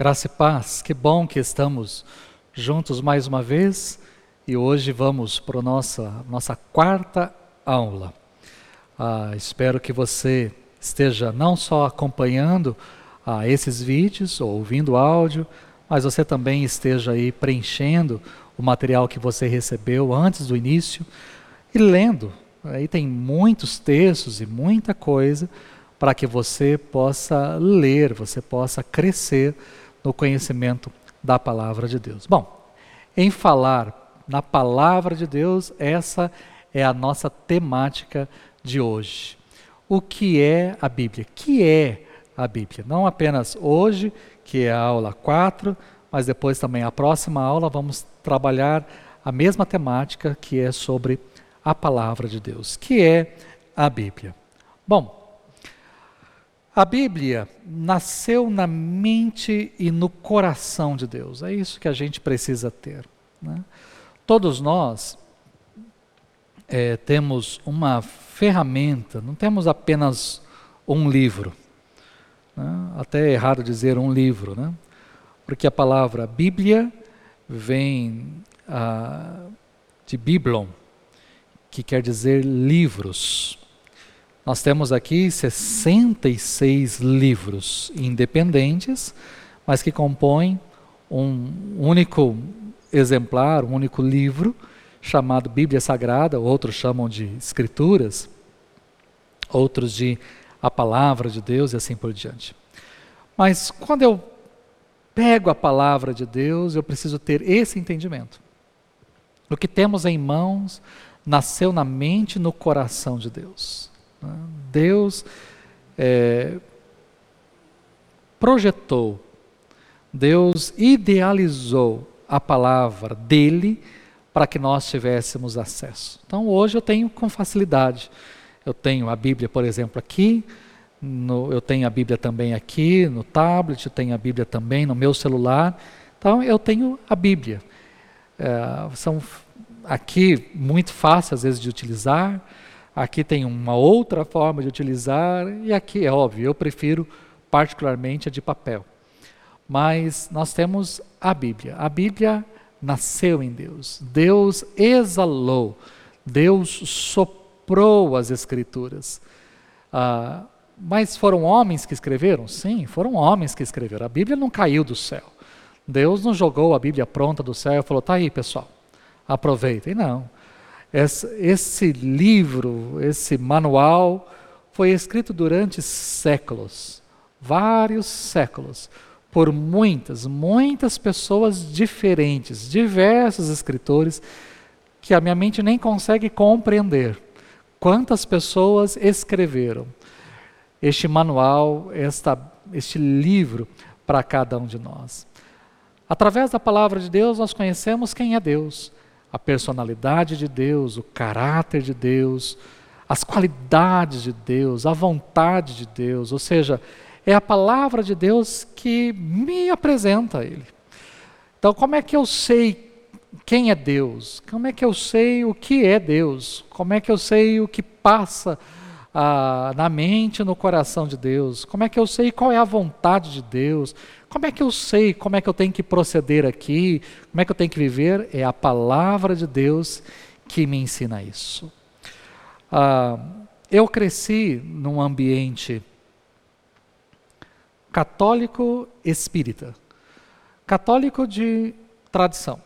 Graça e paz, que bom que estamos juntos mais uma vez e hoje vamos para a nossa, nossa quarta aula. Ah, espero que você esteja não só acompanhando ah, esses vídeos ou ouvindo áudio, mas você também esteja aí preenchendo o material que você recebeu antes do início e lendo. Aí tem muitos textos e muita coisa para que você possa ler, você possa crescer no conhecimento da palavra de Deus. Bom, em falar na palavra de Deus, essa é a nossa temática de hoje. O que é a Bíblia? Que é a Bíblia? Não apenas hoje, que é a aula 4, mas depois também a próxima aula vamos trabalhar a mesma temática que é sobre a palavra de Deus, que é a Bíblia. Bom, a Bíblia nasceu na mente e no coração de Deus. É isso que a gente precisa ter. Né? Todos nós é, temos uma ferramenta, não temos apenas um livro. Né? Até é errado dizer um livro, né? porque a palavra Bíblia vem ah, de Biblon, que quer dizer livros. Nós temos aqui 66 livros independentes, mas que compõem um único exemplar, um único livro, chamado Bíblia Sagrada, outros chamam de Escrituras, outros de a Palavra de Deus e assim por diante. Mas quando eu pego a Palavra de Deus, eu preciso ter esse entendimento. O que temos em mãos nasceu na mente e no coração de Deus. Deus é, projetou, Deus idealizou a palavra dele para que nós tivéssemos acesso. Então hoje eu tenho com facilidade. Eu tenho a Bíblia, por exemplo, aqui, no, eu tenho a Bíblia também aqui no tablet, eu tenho a Bíblia também no meu celular. Então eu tenho a Bíblia. É, são aqui muito fáceis às vezes de utilizar aqui tem uma outra forma de utilizar, e aqui é óbvio, eu prefiro particularmente a de papel. Mas nós temos a Bíblia. A Bíblia nasceu em Deus. Deus exalou, Deus soprou as Escrituras. Ah, mas foram homens que escreveram? Sim, foram homens que escreveram. A Bíblia não caiu do céu. Deus não jogou a Bíblia pronta do céu e falou: tá aí, pessoal, aproveitem. Não. Esse livro, esse manual, foi escrito durante séculos vários séculos por muitas, muitas pessoas diferentes, diversos escritores, que a minha mente nem consegue compreender. Quantas pessoas escreveram este manual, esta, este livro para cada um de nós? Através da palavra de Deus, nós conhecemos quem é Deus a personalidade de Deus, o caráter de Deus, as qualidades de Deus, a vontade de Deus, ou seja, é a palavra de Deus que me apresenta a Ele. Então, como é que eu sei quem é Deus? Como é que eu sei o que é Deus? Como é que eu sei o que passa ah, na mente no coração de Deus? Como é que eu sei qual é a vontade de Deus? Como é que eu sei como é que eu tenho que proceder aqui? Como é que eu tenho que viver? É a palavra de Deus que me ensina isso. Ah, eu cresci num ambiente católico espírita. Católico de tradição,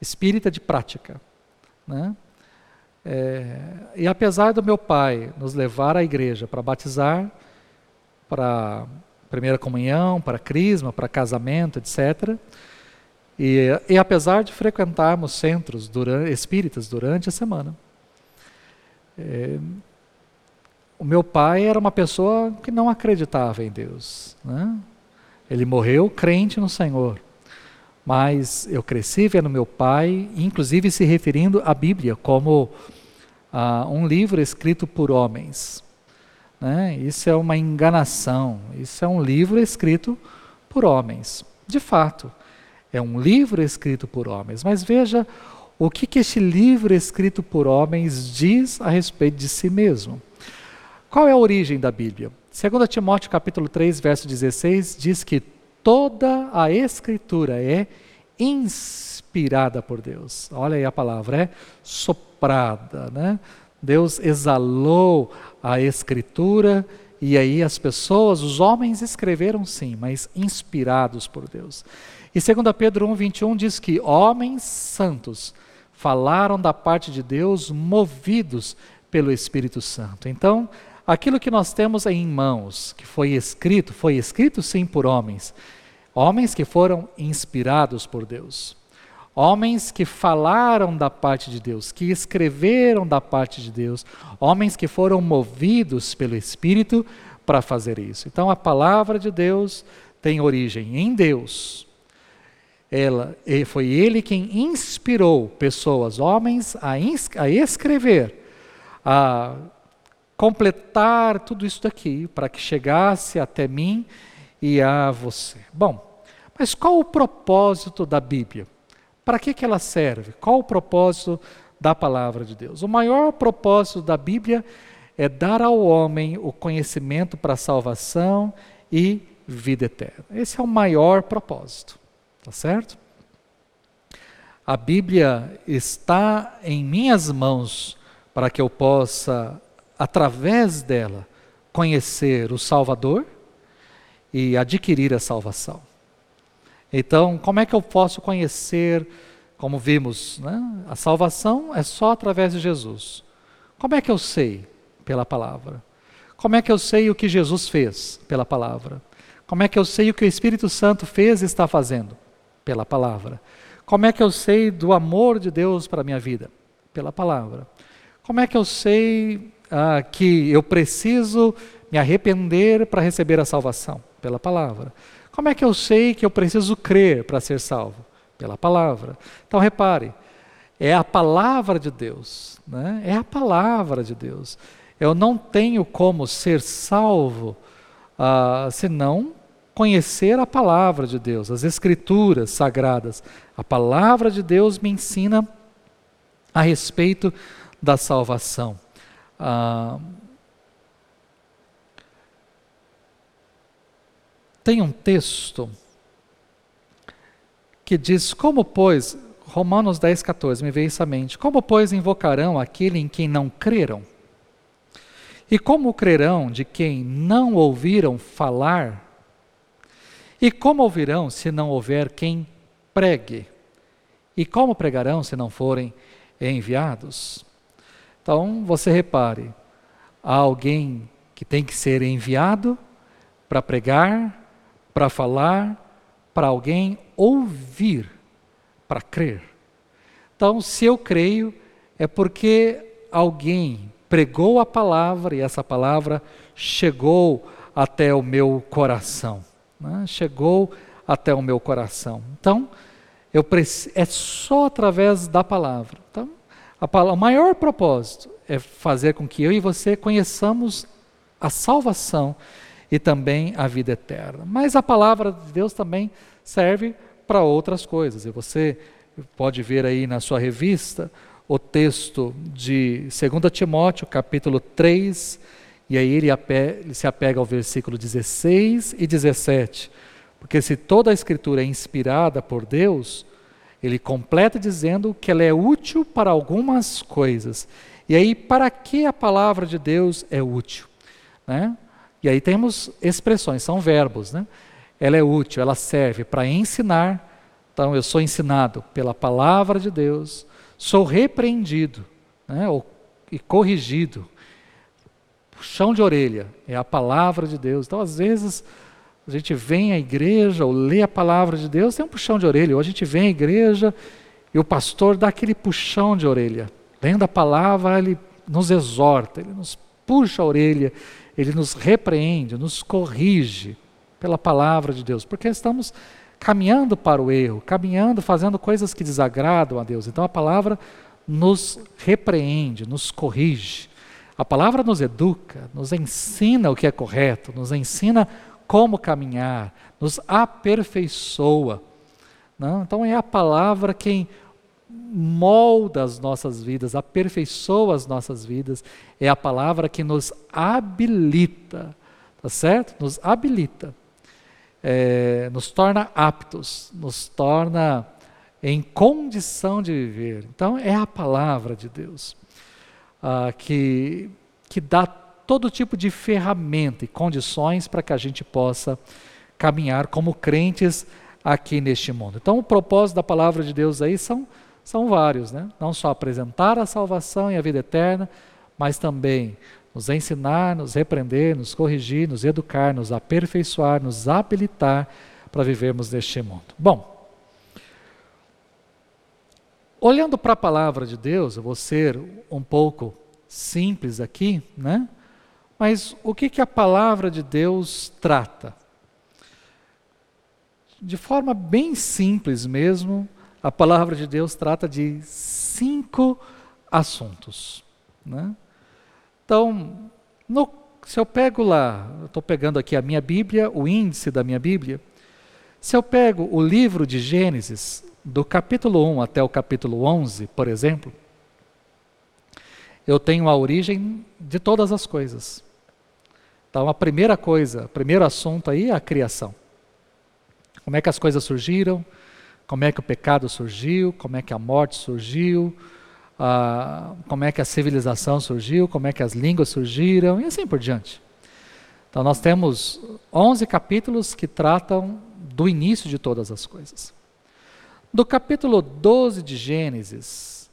espírita de prática. Né? É, e apesar do meu pai nos levar à igreja para batizar, para primeira comunhão, para crisma, para casamento, etc. E, e apesar de frequentarmos centros durante, espíritas durante a semana, é, o meu pai era uma pessoa que não acreditava em Deus. Né? Ele morreu crente no Senhor. Mas eu cresci vendo meu pai, inclusive se referindo à Bíblia como um livro escrito por homens. Né? Isso é uma enganação. Isso é um livro escrito por homens. De fato, é um livro escrito por homens. Mas veja o que, que este livro escrito por homens diz a respeito de si mesmo. Qual é a origem da Bíblia? Segundo Timóteo capítulo 3, verso 16, diz que toda a Escritura é inspirada por Deus. Olha aí a palavra, é soprada, né? Deus exalou a Escritura e aí as pessoas, os homens escreveram sim, mas inspirados por Deus. E 2 Pedro 1, 21 diz que homens santos falaram da parte de Deus movidos pelo Espírito Santo. Então, aquilo que nós temos em mãos, que foi escrito, foi escrito sim por homens, homens que foram inspirados por Deus. Homens que falaram da parte de Deus, que escreveram da parte de Deus, homens que foram movidos pelo Espírito para fazer isso. Então a palavra de Deus tem origem em Deus. Ela, foi ele quem inspirou pessoas, homens, a, a escrever, a completar tudo isso daqui para que chegasse até mim e a você. Bom, mas qual o propósito da Bíblia? Para que, que ela serve? Qual o propósito da palavra de Deus? O maior propósito da Bíblia é dar ao homem o conhecimento para salvação e vida eterna. Esse é o maior propósito, tá certo? A Bíblia está em minhas mãos para que eu possa, através dela, conhecer o Salvador e adquirir a salvação. Então, como é que eu posso conhecer, como vimos, né? a salvação é só através de Jesus. Como é que eu sei? Pela palavra. Como é que eu sei o que Jesus fez? Pela palavra. Como é que eu sei o que o Espírito Santo fez e está fazendo? Pela palavra. Como é que eu sei do amor de Deus para a minha vida? Pela palavra. Como é que eu sei ah, que eu preciso me arrepender para receber a salvação? Pela palavra. Como é que eu sei que eu preciso crer para ser salvo? Pela palavra. Então repare, é a palavra de Deus, né? é a palavra de Deus. Eu não tenho como ser salvo ah, se não conhecer a palavra de Deus, as escrituras sagradas. A palavra de Deus me ensina a respeito da salvação. Ah, Tem um texto que diz: Como, pois, Romanos 10, 14, me veio isso à mente: Como, pois, invocarão aquele em quem não creram? E como crerão de quem não ouviram falar? E como ouvirão se não houver quem pregue? E como pregarão se não forem enviados? Então, você repare, há alguém que tem que ser enviado para pregar, para falar, para alguém ouvir, para crer. Então, se eu creio, é porque alguém pregou a palavra e essa palavra chegou até o meu coração. Né? Chegou até o meu coração. Então, eu é só através da palavra. Então, palavra, o maior propósito é fazer com que eu e você conheçamos a salvação e também a vida eterna. Mas a palavra de Deus também serve para outras coisas. E você pode ver aí na sua revista o texto de 2 Timóteo, capítulo 3, e aí ele, ele se apega ao versículo 16 e 17. Porque se toda a escritura é inspirada por Deus, ele completa dizendo que ela é útil para algumas coisas. E aí, para que a palavra de Deus é útil? Né? E aí temos expressões, são verbos, né? Ela é útil, ela serve para ensinar. Então eu sou ensinado pela palavra de Deus, sou repreendido, né? E corrigido. Puxão de orelha é a palavra de Deus. Então às vezes a gente vem à igreja ou lê a palavra de Deus, tem um puxão de orelha. Ou a gente vem à igreja e o pastor dá aquele puxão de orelha. Lendo a palavra, ele nos exorta, ele nos puxa a orelha ele nos repreende, nos corrige pela palavra de Deus, porque estamos caminhando para o erro, caminhando, fazendo coisas que desagradam a Deus. Então a palavra nos repreende, nos corrige. A palavra nos educa, nos ensina o que é correto, nos ensina como caminhar, nos aperfeiçoa. Não? Então é a palavra quem molda as nossas vidas, aperfeiçoa as nossas vidas, é a palavra que nos habilita, tá certo? Nos habilita. é, nos torna aptos, nos torna em condição de viver. Então, é a palavra de Deus ah, que, que dá todo tipo de ferramenta e condições para que a gente possa caminhar como crentes aqui neste mundo. Então, o propósito da palavra de Deus aí são, são vários, né? Não só apresentar a salvação e a vida eterna, mas também nos ensinar, nos repreender, nos corrigir, nos educar, nos aperfeiçoar, nos habilitar para vivermos neste mundo. Bom, olhando para a palavra de Deus, eu vou ser um pouco simples aqui, né? Mas o que, que a palavra de Deus trata? De forma bem simples mesmo, a palavra de Deus trata de cinco assuntos. Né? Então, no, se eu pego lá, estou pegando aqui a minha Bíblia, o índice da minha Bíblia, se eu pego o livro de Gênesis, do capítulo 1 até o capítulo 11, por exemplo, eu tenho a origem de todas as coisas. Então, a primeira coisa, o primeiro assunto aí é a criação. Como é que as coisas surgiram? Como é que o pecado surgiu? Como é que a morte surgiu? ah, como é que a civilização surgiu, como é que as línguas surgiram e assim por diante. Então nós temos 11 capítulos que tratam do início de todas as coisas. Do capítulo 12 de Gênesis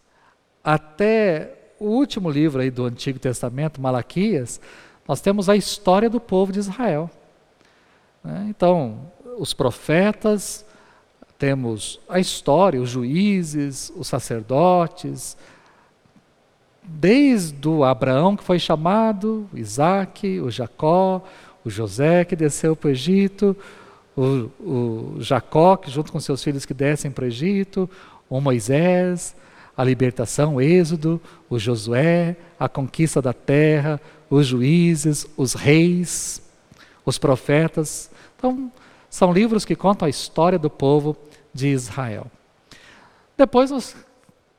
até o último livro aí do Antigo Testamento, Malaquias, nós temos a história do povo de Israel. Né? Então, os profetas, temos a história, os juízes, os sacerdotes, desde o Abraão que foi chamado, Isaac, o Jacó, o José que desceu para o Egito, o, o Jacó que junto com seus filhos que descem para o Egito, o Moisés, a libertação, o Êxodo, o Josué, a conquista da terra, os juízes, os reis, os profetas. Então, são livros que contam a história do povo de Israel. Depois nós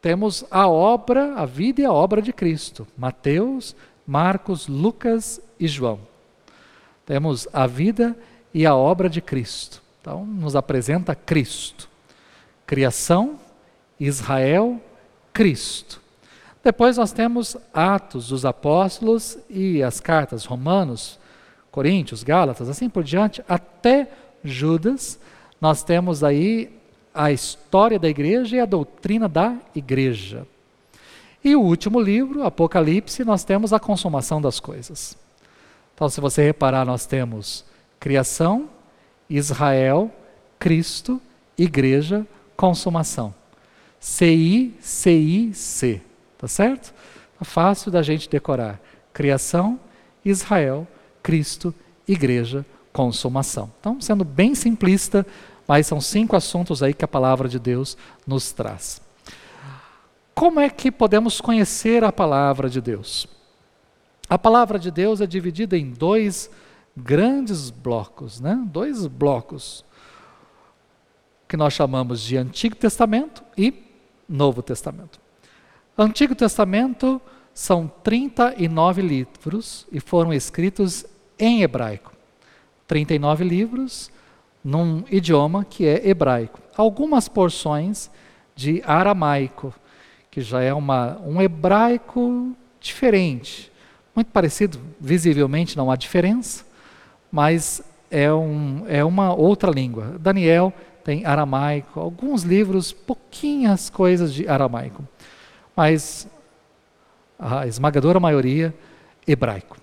temos a obra, a vida e a obra de Cristo. Mateus, Marcos, Lucas e João. Temos a vida e a obra de Cristo. Então, nos apresenta Cristo. Criação, Israel, Cristo. Depois nós temos Atos dos Apóstolos e as cartas Romanos, Coríntios, Gálatas, assim por diante, até Judas. Nós temos aí a história da igreja e a doutrina da igreja. E o último livro, Apocalipse, nós temos a consumação das coisas. Então, se você reparar, nós temos criação, Israel, Cristo, igreja, consumação. CI, CI, C. Tá certo? É fácil da gente decorar. Criação, Israel, Cristo, igreja, consumação. Então, sendo bem simplista, mas são cinco assuntos aí que a palavra de Deus nos traz. Como é que podemos conhecer a palavra de Deus? A palavra de Deus é dividida em dois grandes blocos, né? Dois blocos que nós chamamos de Antigo Testamento e Novo Testamento. Antigo Testamento são 39 livros e foram escritos em hebraico. 39 livros num idioma que é hebraico. Algumas porções de aramaico, que já é uma, um hebraico diferente, muito parecido, visivelmente não há diferença, mas é, um, é uma outra língua. Daniel tem aramaico, alguns livros, pouquinhas coisas de aramaico, mas a esmagadora maioria hebraico.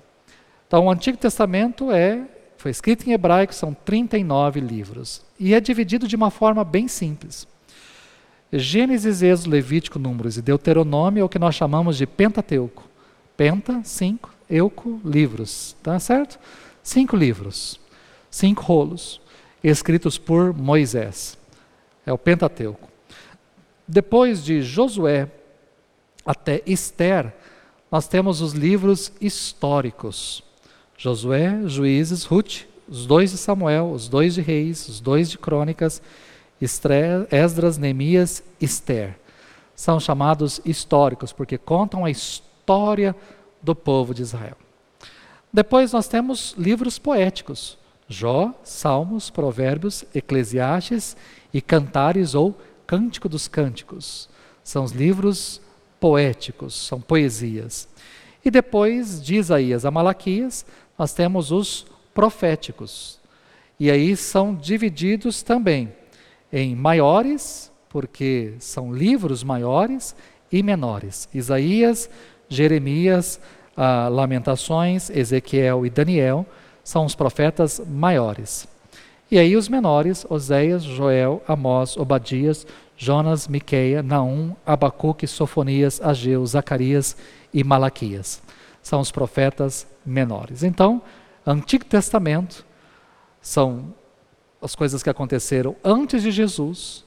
Então, o Antigo Testamento é foi escrito em hebraico, são 39 livros. E é dividido de uma forma bem simples. Gênesis, Êxodo, Levítico, Números e Deuteronômio é o que nós chamamos de Pentateuco. Penta, cinco, euco, livros. Tá certo? Cinco livros. Cinco rolos. Escritos por Moisés. É o Pentateuco. Depois de Josué até Esther, nós temos os livros históricos. Josué, Juízes, Ruth, os dois de Samuel, os dois de Reis, os dois de Crônicas, Esdras, Neemias, Esther. São chamados históricos porque contam a história do povo de Israel. Depois nós temos livros poéticos. Jó, Salmos, Provérbios, Eclesiastes e Cantares ou Cântico dos Cânticos. São os livros poéticos, são poesias. E depois de Isaías a Malaquias, nós temos os proféticos. E aí são divididos também em maiores, porque são livros maiores, e menores. Isaías, Jeremias, ah, Lamentações, Ezequiel e Daniel são os profetas maiores. E aí os menores, Oséias, Joel, Amós, Obadias, Jonas, Miqueia, Naum, Abacuque, Sofonias, Ageu, Zacarias e Malaquias. São os profetas menores. Então, Antigo Testamento são as coisas que aconteceram antes de Jesus,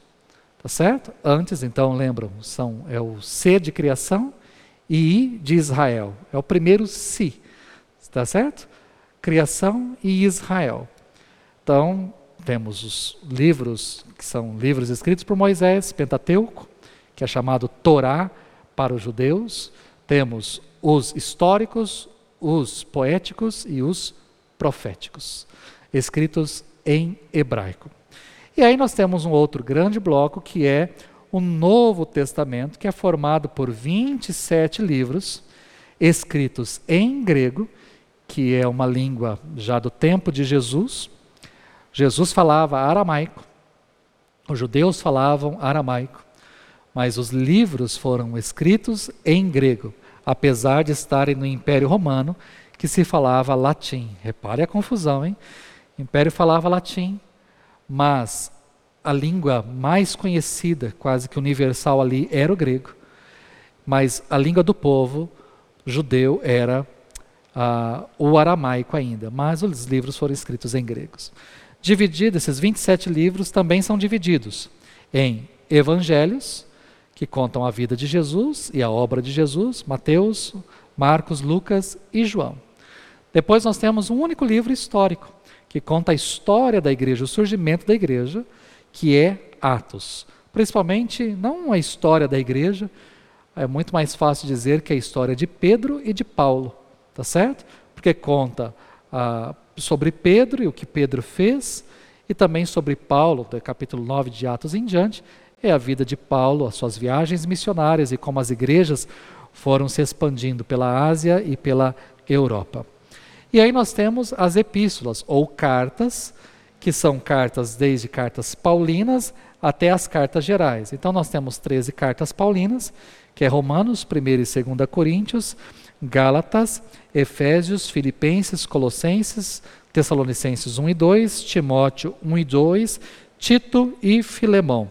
tá certo? Antes, então, lembram, são é o C de criação e I de Israel. É o primeiro si, tá certo? Criação e Israel. Então, temos os livros, que são livros escritos por Moisés, Pentateuco, que é chamado Torá para os judeus. Temos os históricos, os poéticos e os proféticos, escritos em hebraico. E aí nós temos um outro grande bloco que é o Novo Testamento, que é formado por 27 livros escritos em grego, que é uma língua já do tempo de Jesus, Jesus falava aramaico, os judeus falavam aramaico, mas os livros foram escritos em grego, apesar de estarem no Império Romano, que se falava latim. Repare a confusão, hein? O Império falava latim, mas a língua mais conhecida, quase que universal ali, era o grego. Mas a língua do povo judeu era uh, o aramaico ainda, mas os livros foram escritos em gregos dividido, esses 27 livros também são divididos em evangelhos, que contam a vida de Jesus e a obra de Jesus, Mateus, Marcos, Lucas e João. Depois nós temos um único livro histórico, que conta a história da igreja, o surgimento da igreja, que é Atos. Principalmente, não a história da igreja, é muito mais fácil dizer que é a história de Pedro e de Paulo, tá certo? Porque conta a sobre Pedro e o que Pedro fez, e também sobre Paulo, do capítulo 9 de Atos em diante, é a vida de Paulo, as suas viagens missionárias e como as igrejas foram se expandindo pela Ásia e pela Europa. E aí nós temos as epístolas ou cartas, que são cartas desde cartas paulinas até as cartas gerais. Então nós temos 13 cartas paulinas, que é Romanos, 1 e 2 Coríntios, Gálatas, Efésios, Filipenses, Colossenses, Tessalonicenses 1 e 2, Timóteo 1 e 2, Tito e Filemão.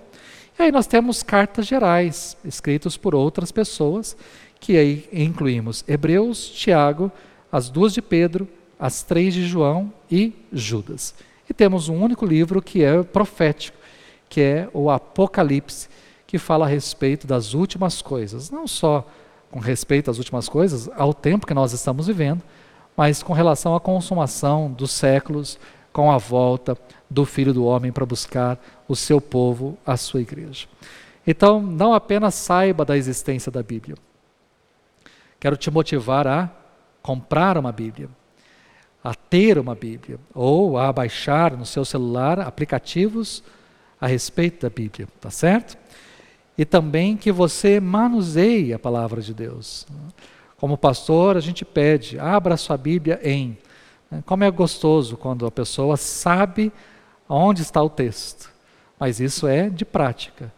E aí nós temos cartas gerais, escritas por outras pessoas, que aí incluímos Hebreus, Tiago, as duas de Pedro, as três de João e Judas. E temos um único livro que é profético, que é o Apocalipse, que fala a respeito das últimas coisas, não só com respeito às últimas coisas, ao tempo que nós estamos vivendo, mas com relação à consumação dos séculos, com a volta do Filho do Homem para buscar o seu povo, a sua igreja. Então, não apenas saiba da existência da Bíblia. Quero te motivar a comprar uma Bíblia, a ter uma Bíblia, ou a baixar no seu celular aplicativos a respeito da Bíblia, tá certo? e também que você manuseie a palavra de Deus. Como pastor, a gente pede, abra sua Bíblia em. Né? Como é gostoso quando a pessoa sabe onde está o texto. Mas isso é de prática.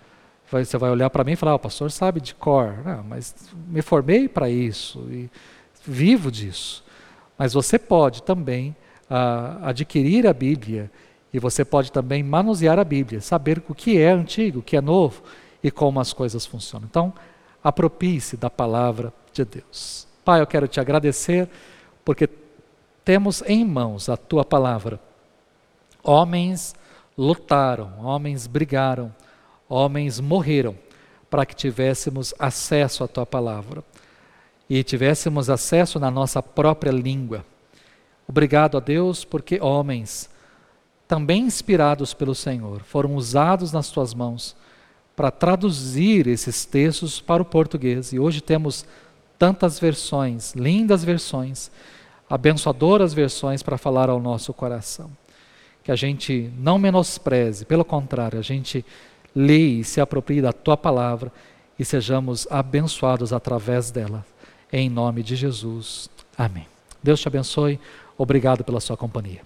Você vai olhar para mim e falar, oh, o pastor sabe de cor. Não, mas me formei para isso e vivo disso. Mas você pode também uh, adquirir a Bíblia e você pode também manusear a Bíblia, saber o que é antigo, o que é novo e como as coisas funcionam. Então, apropie-se da palavra de Deus. Pai, eu quero te agradecer porque temos em mãos a tua palavra. Homens lutaram, homens brigaram, homens morreram para que tivéssemos acesso à tua palavra e tivéssemos acesso na nossa própria língua. Obrigado a Deus porque homens, também inspirados pelo Senhor, foram usados nas tuas mãos para traduzir esses textos para o português. E hoje temos tantas versões, lindas versões, abençoadoras versões para falar ao nosso coração. que a gente não menospreze, pelo contrário, a gente leia e se aproprie da tua palavra e sejamos abençoados através dela. Em nome de Jesus. Amém. Deus te abençoe. Obrigado pela sua companhia.